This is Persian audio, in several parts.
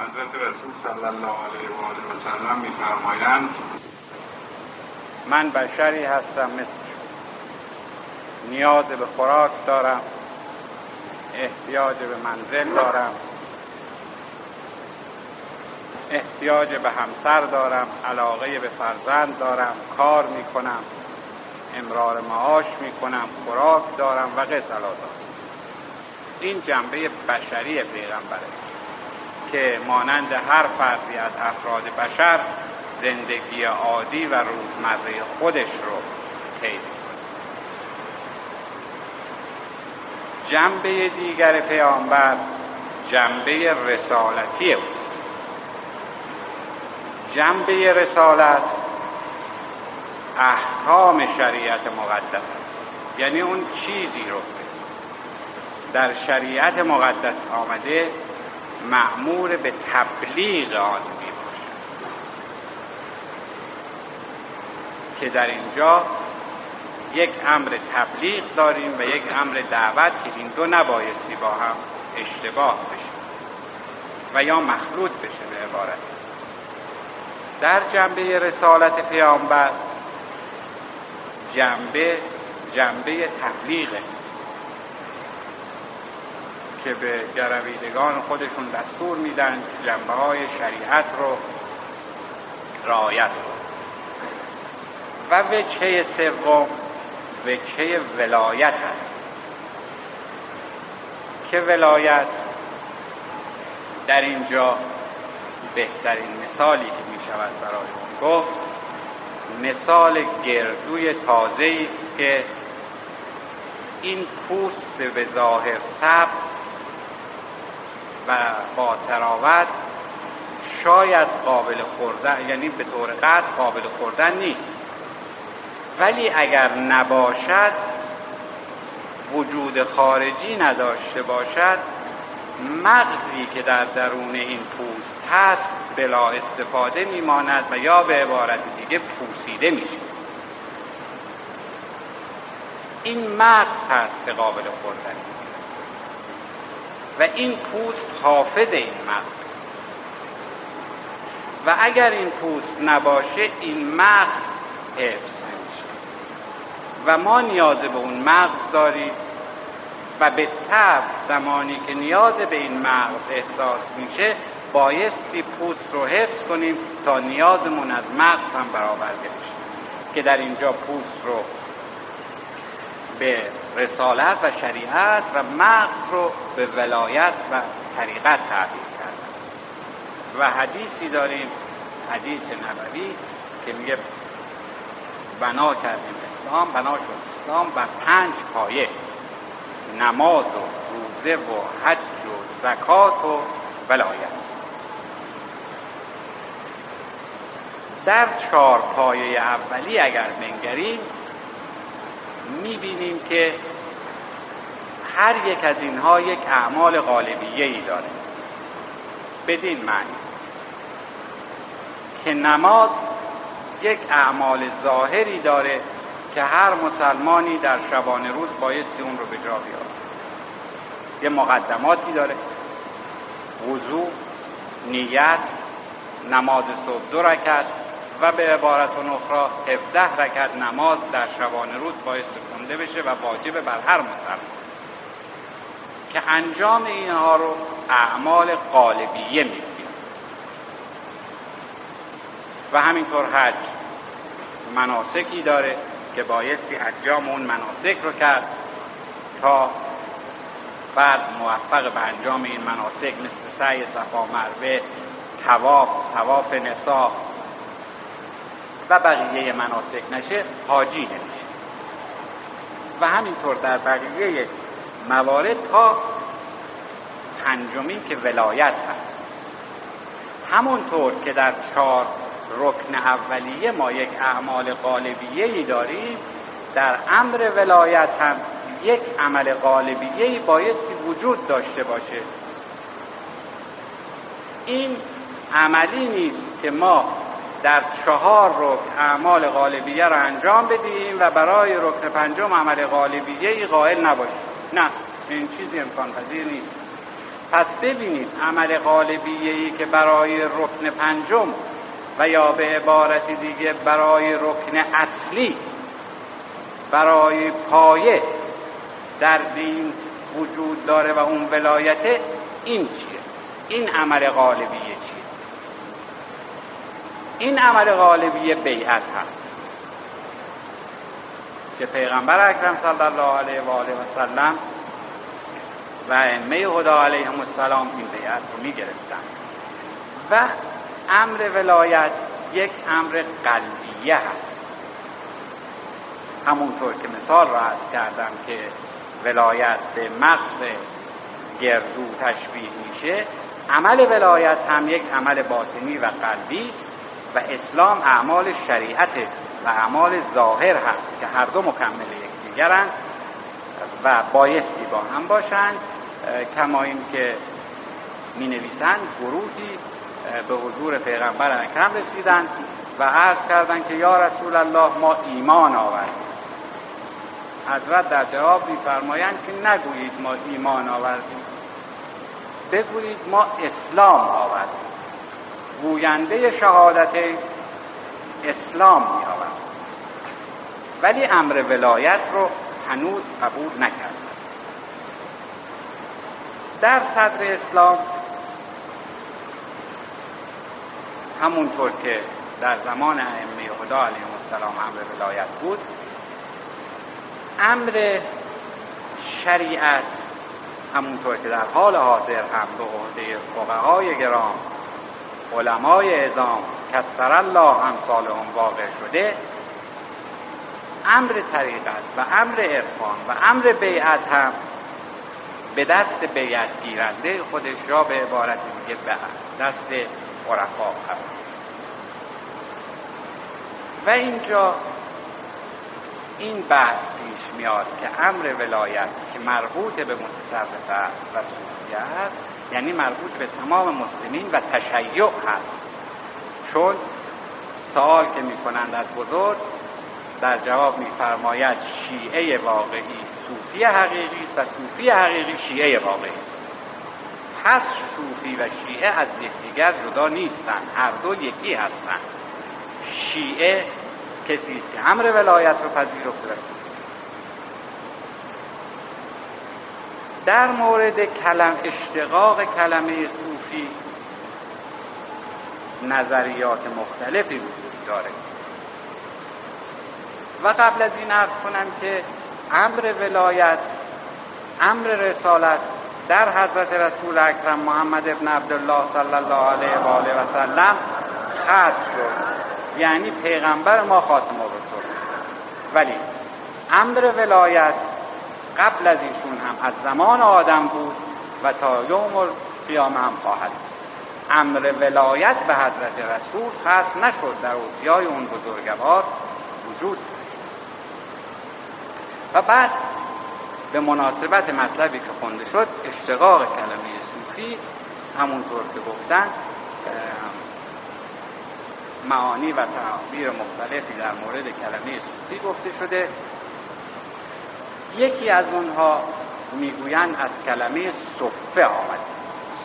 حضرت رسول صلی الله علیه و آله و سلم میفرمایند من بشری هستم مثل نیاز به خوراک دارم احتیاج به منزل دارم احتیاج به همسر دارم علاقه به فرزند دارم کار می‌کنم امرار معاش می‌کنم خوراک دارم و دارم این جنبه بشری پیغمبره. که مانند هر فردی از افراد بشر زندگی عادی و روزمره خودش رو طی جنبه دیگر پیامبر جنبه رسالتی بود. جنبه رسالت احکام شریعت مقدس است. یعنی اون چیزی رو در شریعت مقدس آمده معمور به تبلیغ آن می که در اینجا یک امر تبلیغ داریم و یک امر دعوت که این دو نبایستی با هم اشتباه بشه و یا مخلوط بشه به عبارت. در جنبه رسالت پیامبر جنبه جنبه تبلیغه که به گرویدگان خودشون دستور میدن جنبه های شریعت رو رعایت رو و وجهه سوم وجهه ولایت هست. که ولایت در اینجا بهترین مثالی که می شود برای اون گفت مثال گردوی تازه است که این پوست به ظاهر سبز با تراوت شاید قابل خوردن یعنی به طور قطع قابل خوردن نیست. ولی اگر نباشد وجود خارجی نداشته باشد مغزی که در درون این پوست هست بلا استفاده میماند و یا به عبارت دیگه پوسیده میشه این مغز هست قابل خوردن و این پوست حافظ این مغز و اگر این پوست نباشه این مغز حفظ نمیشه. و ما نیاز به اون مغز داریم و به طب زمانی که نیاز به این مغز احساس میشه بایستی پوست رو حفظ کنیم تا نیازمون از مغز هم برآورده بشه. که در اینجا پوست رو به رسالت و شریعت و مغز رو به ولایت و طریقت تعبیر کرد و حدیثی داریم حدیث نبوی که میگه بنا کردیم اسلام بنا شد اسلام بر پنج پایه نماز و روزه و حج و زکات و ولایت. در چهار پایه اولی اگر بنگریم می‌بینیم که هر یک از اینها یک اعمال غالبیه ای داره. بدین معنی. که نماز یک اعمال ظاهری داره که هر مسلمانی در شبانه روز بایستی اون رو به جا بیاره. یه مقدماتی داره. وضوع نیت نماز صبح دو رکت و به عبارت اخرى 17 رکت نماز در شبانه روز باعث خونده بشه و واجب بر هر مسلمان که انجام اینها رو اعمال قالبیه میگیم. و همینطور حج مناسکی داره که بایستی انجام اون مناسک رو کرد تا بعد موفق به انجام این مناسک مثل سعی صفا مروه تواف تواف نسا و بقیه مناسک نشه حاجی نمیشه. و همینطور در بقیه موارد تا پنجمین که ولایت هست. همونطور که در چهار رکن اولیه ما یک اعمال قالبیه ای داریم در امر ولایت هم یک عمل قالبیه ای بایستی وجود داشته باشه. این عملی نیست که ما در چهار رکن اعمال غالبیه را انجام بدیم و برای رکن پنجم عمل غالبیه ای قائل نباشیم. نه این چیزی امکان پذیر نیست. پس ببینید عمل غالبیه ای که برای رکن پنجم و یا به عبارت دیگه برای رکن اصلی برای پایه در دین وجود داره و اون ولایت این چیه؟ این عمل غالبیه. این عمل غالبیه بیعت هست. که پیغمبر اکرم صلی الله علیه و آله و سلم و ائمه خدا علیهم السلام این بیعت رو می گرفتن و امر ولایت یک امر قلبیه هست. همونطور که مثال را از کردم که ولایت به مغز گردو تشبیه میشه عمل ولایت هم یک عمل باطنی و قلبی است. و اسلام اعمال شریعت و اعمال ظاهر هست که هر دو مکمل یکدیگرند و بایستی با هم باشند کما این که می نویسند گروهی به حضور پیغمبر اکرم رسیدند و عرض کردند که یا رسول الله ما ایمان آوردیم. حضرت در جواب میفرمایند که نگویید ما ایمان آوردیم. بگویید ما اسلام آوردیم. گوینده شهادت اسلام می آورد ولی امر ولایت رو هنوز قبول نکرد. در صدر اسلام همونطور که در زمان ائمه خدا علیهم السلام امر ولایت بود امر شریعت همونطور که در حال حاضر هم به عهده فقهای گرام علمای اعظام کسر الله امثالهم واقع شده امر طریقت و امر عرفان و امر بیعت هم به دست بیعت گیرنده خودش را به عبارت دیگه به دست عرفا و اینجا این بحث پیش میاد که امر ولایت که مربوط به متصرف و صوفیه است یعنی مربوط به تمام مسلمین و تشیع هست. چون سوال که می‌کنند از بزرگ در جواب میفرماید شیعه واقعی صوفی حقیقی است و صوفی حقیقی شیعه واقعی است. پس صوفی و شیعه از یکدیگر جدا نیستند هر دو یکی هستند. شیعه کسی است که امر ولایت رو پذیرفته است در مورد کلم اشتقاق کلمه صوفی نظریات مختلفی وجود داره. و قبل از این ارز کنم که امر ولایت امر رسالت در حضرت رسول اکرم محمد ابن عبدالله صلی الله علیه و آله و سلم ختم شد. یعنی پیغمبر ما خاتم الرسول ولی امر ولایت قبل از ایشون هم از زمان آدم بود و تا یوم القیامه هم خواهد امر ولایت به حضرت رسول ختم نشد در اوصیای اون بزرگوار وجود و بعد به مناسبت مطلبی که خونده شد اشتقاق کلمه صوفی همونطور که گفتن معانی و تعبیر مختلفی در مورد کلمه صوفی گفته شده. یکی از اونها می‌گویند از کلمه صفه آمد.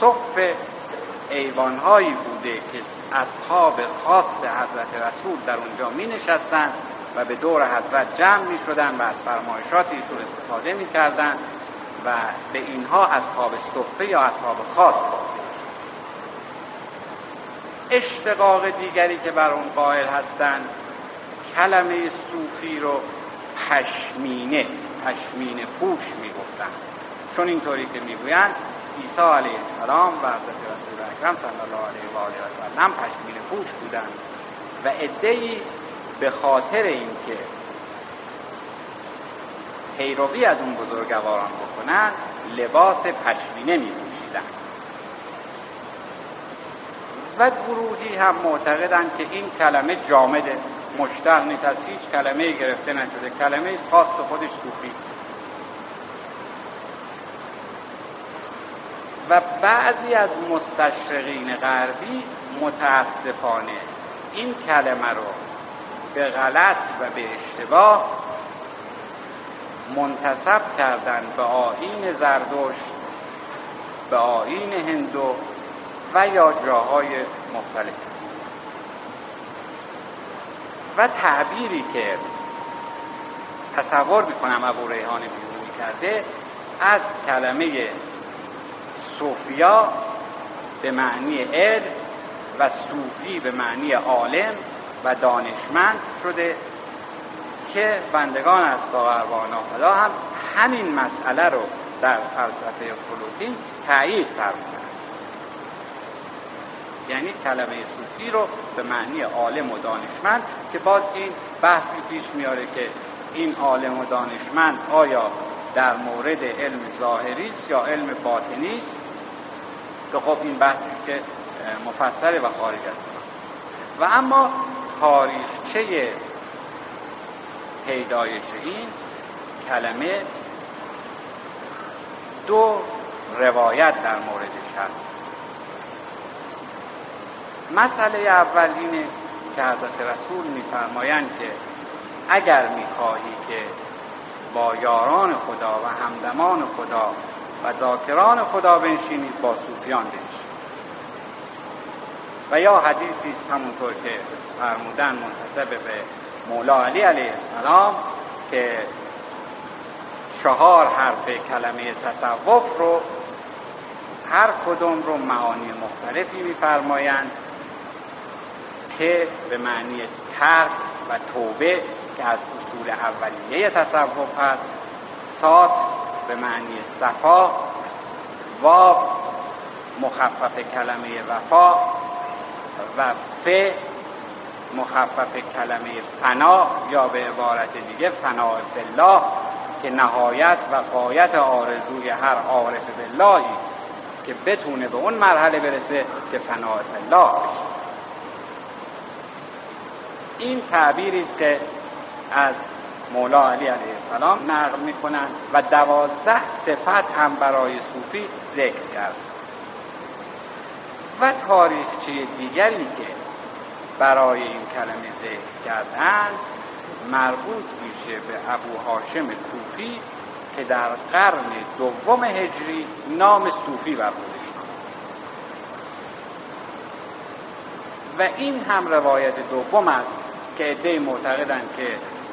صفه ایوانهایی بوده که اصحاب خاص حضرت رسول در اونجا می نشستن و به دور حضرت جمع می شدن و از فرمایشات ایشون استفاده می کردن و به اینها اصحاب صفه یا اصحاب خاص اشتقاق دیگری که بر اون قائل هستند کلمه صوفی رو پشمینه پشمینه پوش می‌گفتن چون اینطوری که می‌گویند عیسی علیه السلام و حضرت رسول اکرم صلی الله علیه و آله و سلم پشمینه پوش بودند و عدهای به خاطر اینکه پیروی از اون بزرگواران بکنن لباس پشمینه می و گروهی هم معتقدند که این کلمه جامده. مشتق نیست از هیچ کلمه گرفته نشده. کلمه خاص خودش صوفی. و بعضی از مستشرقین غربی متاسفانه این کلمه رو به غلط و به اشتباه منتصب کردن به آین زردشت به آین هندو و یا جاهای مختلف. و تعبیری که تصور می‌کنم ابو ریحان بیرونی کرده از کلمه صوفیا به معنی علم و صوفی به معنی عالم و دانشمند شده که بندگان از خدا هم همین مسئله رو در فلسفه فلوتین تایید فرمودن. یعنی کلمه صوفی رو به معنی عالم و دانشمند که باز این بحثی پیش میاره که این عالم و دانشمند آیا در مورد علم ظاهری است یا علم باطنی است؟ که خب این بحثی که مفصله و خارج از و اما تاریخچه پیدایش این کلمه دو روایت در موردش هست. مسئله اول اینه که حضرت رسول میفرمایند که اگر می‌خواهی که با یاران خدا و همدمان خدا و ذاکران خدا بنشینید با صوفیان بنشینید و یا حدیثی است همونطور که فرمودن منتصب به مولا علی علیه السلام که چهار حرف کلمه تصوف رو هر کدوم رو معانی مختلفی میفرمایند. که به معنی ترک و توبه که از اصول اولیه تصوف هست سات به معنی صفا و مخفف کلمه وفا و ف مخفف کلمه فنا یا به عبارت دیگه فنا الله که نهایت و قایت آرزوی هر عارف بالله است که بتونه به اون مرحله برسه که فنا الله این تعبیری است که از مولا علی علیه السلام نقل می‌کنند و دوازده صفت هم برای صوفی ذکر کرد. و تاریخچه دیگری که برای این کلمه ذکر کردند مربوط میشه به ابو هاشم صوفی که در قرن دوم هجری نام صوفی بر و این هم روایت دوم است که عده معتقدند که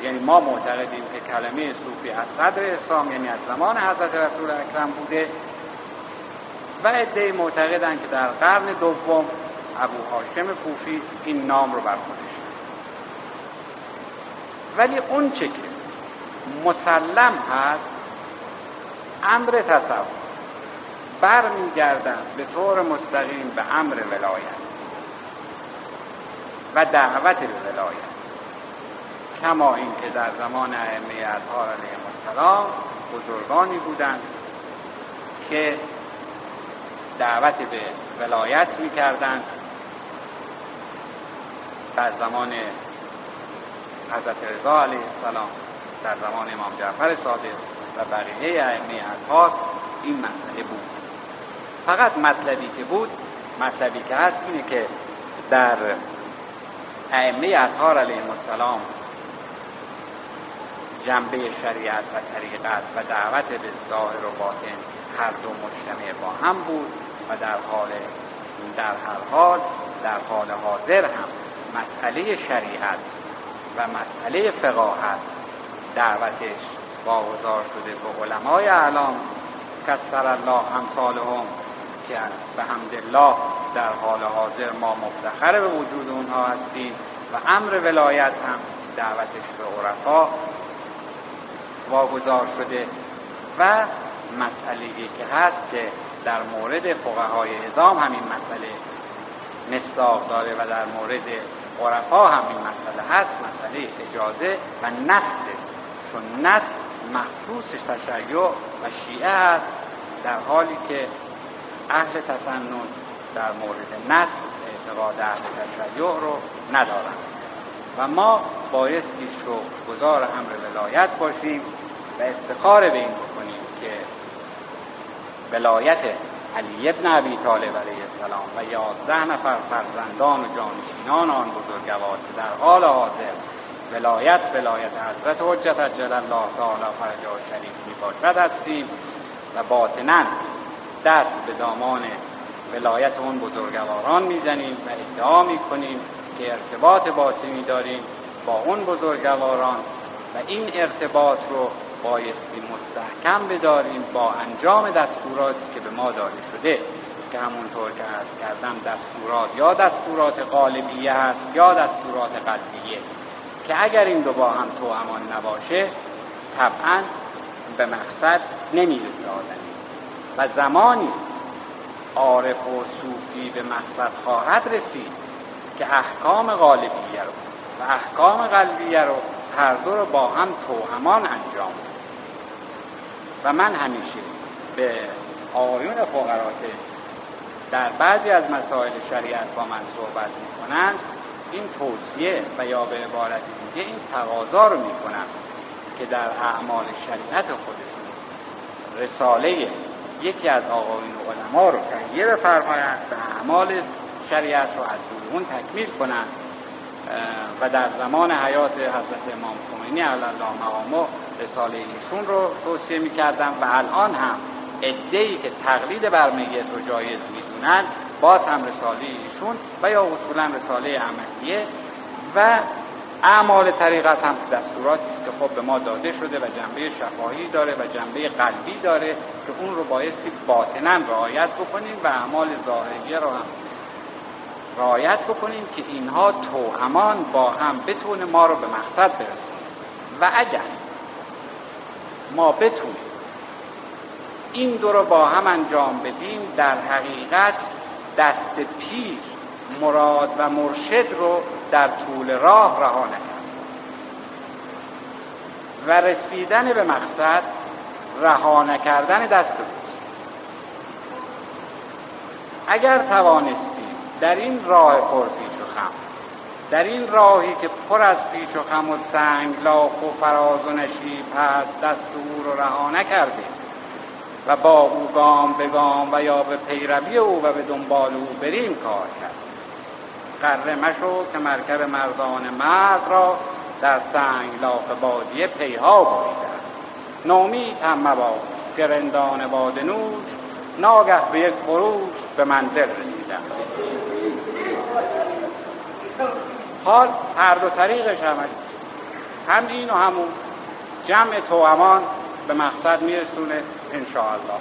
یعنی ما معتقدیم که کلمه صوفی از صدر اسلام یعنی از زمان حضرت رسول اکرم بوده. و عده معتقدند که در قرن دوم ابو هاشم کوفی این نام رو بر خودش ولی اون چه که مسلم هست امر تصور برمیگردن به طور مستقیم به امر ولایت و دعوت ولایت. کما اینکه در زمان ائمه اطهار علیهم السلام بزرگانی بودند که دعوت به ولایت می‌کردند. در زمان حضرت رضا علیه السلام در زمان امام جعفر صادق و بقیه ائمه اطهار این مسئله بود. فقط مطلبی که بود مطلبی که هست اینه که در ائمه اطهار علیهم السلام جنبه شریعت و طریقت و دعوت به ظاهر و باطن هر دو مجتمع با هم بود و در حال در هر حال در حال حاضر هم مسئله شریعت و مسئله فقاهت دعوتش واگذار شده به علمای اعلام کسر الله همسالهم که به حمد الله در حال حاضر ما مفتخر به وجود اونها هستیم و امر ولایت هم دعوتش به عرفا واگذار شده و مسئله که هست که در مورد فقهای ازام همین مسئله مصداق داره و در مورد عرفا هم این مسئله هست مسئله اجازه و نسل چون نسل مخصوصش تشیع و شیعه است در حالی که اهل تسنن در مورد نسل اعتقاد اهل تشیع رو ندارند و ما بایستی گذار امر ولایت باشیم و افتخار به این بکنیم که ولایت علی ابن ابی طالب علیه السلام و یازده نفر فرزندان و جانشینان آن بزرگوار که در حال حاضر ولایت ولایت حضرت حجت جل الله تعالی فرجا شریف می باشد هستیم و باطنا دست به دامان ولایت اون بزرگواران می‌زنیم و ادعا می‌کنیم که ارتباط باطنی داریم با اون بزرگواران و این ارتباط رو بایستی مستحکم بداریم با انجام دستوراتی که به ما داده شده که همونطور که عرض کردم دستورات یا دستورات قالبیه هست یا دستورات قلبیه که اگر این دو با هم تو امان نباشه طبعا به مقصد نمی‌رسه آدمی. و زمانی عارف و صوفی به مقصد خواهد رسید که احکام غالبیه رو و احکام قلبیه رو هر دو رو با هم توهمان انجام و من همیشه به آقایون فقرا در بعضی از مسائل شریعت با من صحبت می‌کنند این توصیه و یا به عبارت دیگه این تقاضا رو می‌کنم که در اعمال شریعت خودشون رساله یکی از آقایون علما رو تهیه بفرمایند و اعمال شریعت رو از اون تکمیل کنند. و در زمان حیات حضرت امام خمینی علی الله مقامه رساله ایشون رو توصیه می‌کردم و الان هم ادهی که تقلید بر میت رو جایز می‌دونن باز هم رساله ایشون و یا اصولا رساله عملیه و اعمال طریقت هم دستوراتی است که خب به ما داده شده و جنبه شفاهی داره و جنبه قلبی داره که اون رو بایستی باطنا رعایت بکنیم و اعمال ظاهریه رو هم رعایت بکنیم که اینها توهمان با هم بتونه ما رو به مقصد برسونه. و اگر ما بتونیم این دو رو با هم انجام بدیم در حقیقت دست پیر مراد و مرشد رو در طول راه رها نکرد. و رسیدن به مقصد رها نکردن دست بود اگر توانستیم در این راه پر پیش و خم در این راهی که پر از پیش و خم و لاخ و فراز و نشیب هست دست او رو رها نکردیم و با او گام به گام و یا به پیروی او و به دنبال او بریم کار کرد. قره مشو که مرکب مردان مرد را در سنگ لاخ بادیه پیها بریده. نومید هم مباد که رندان بادنود ناگه به یک خروج به منزل رسیدن حال هر دو طریقش همش. هم این و همون جمع تو امان به مقصد میرسونه انشاءالله.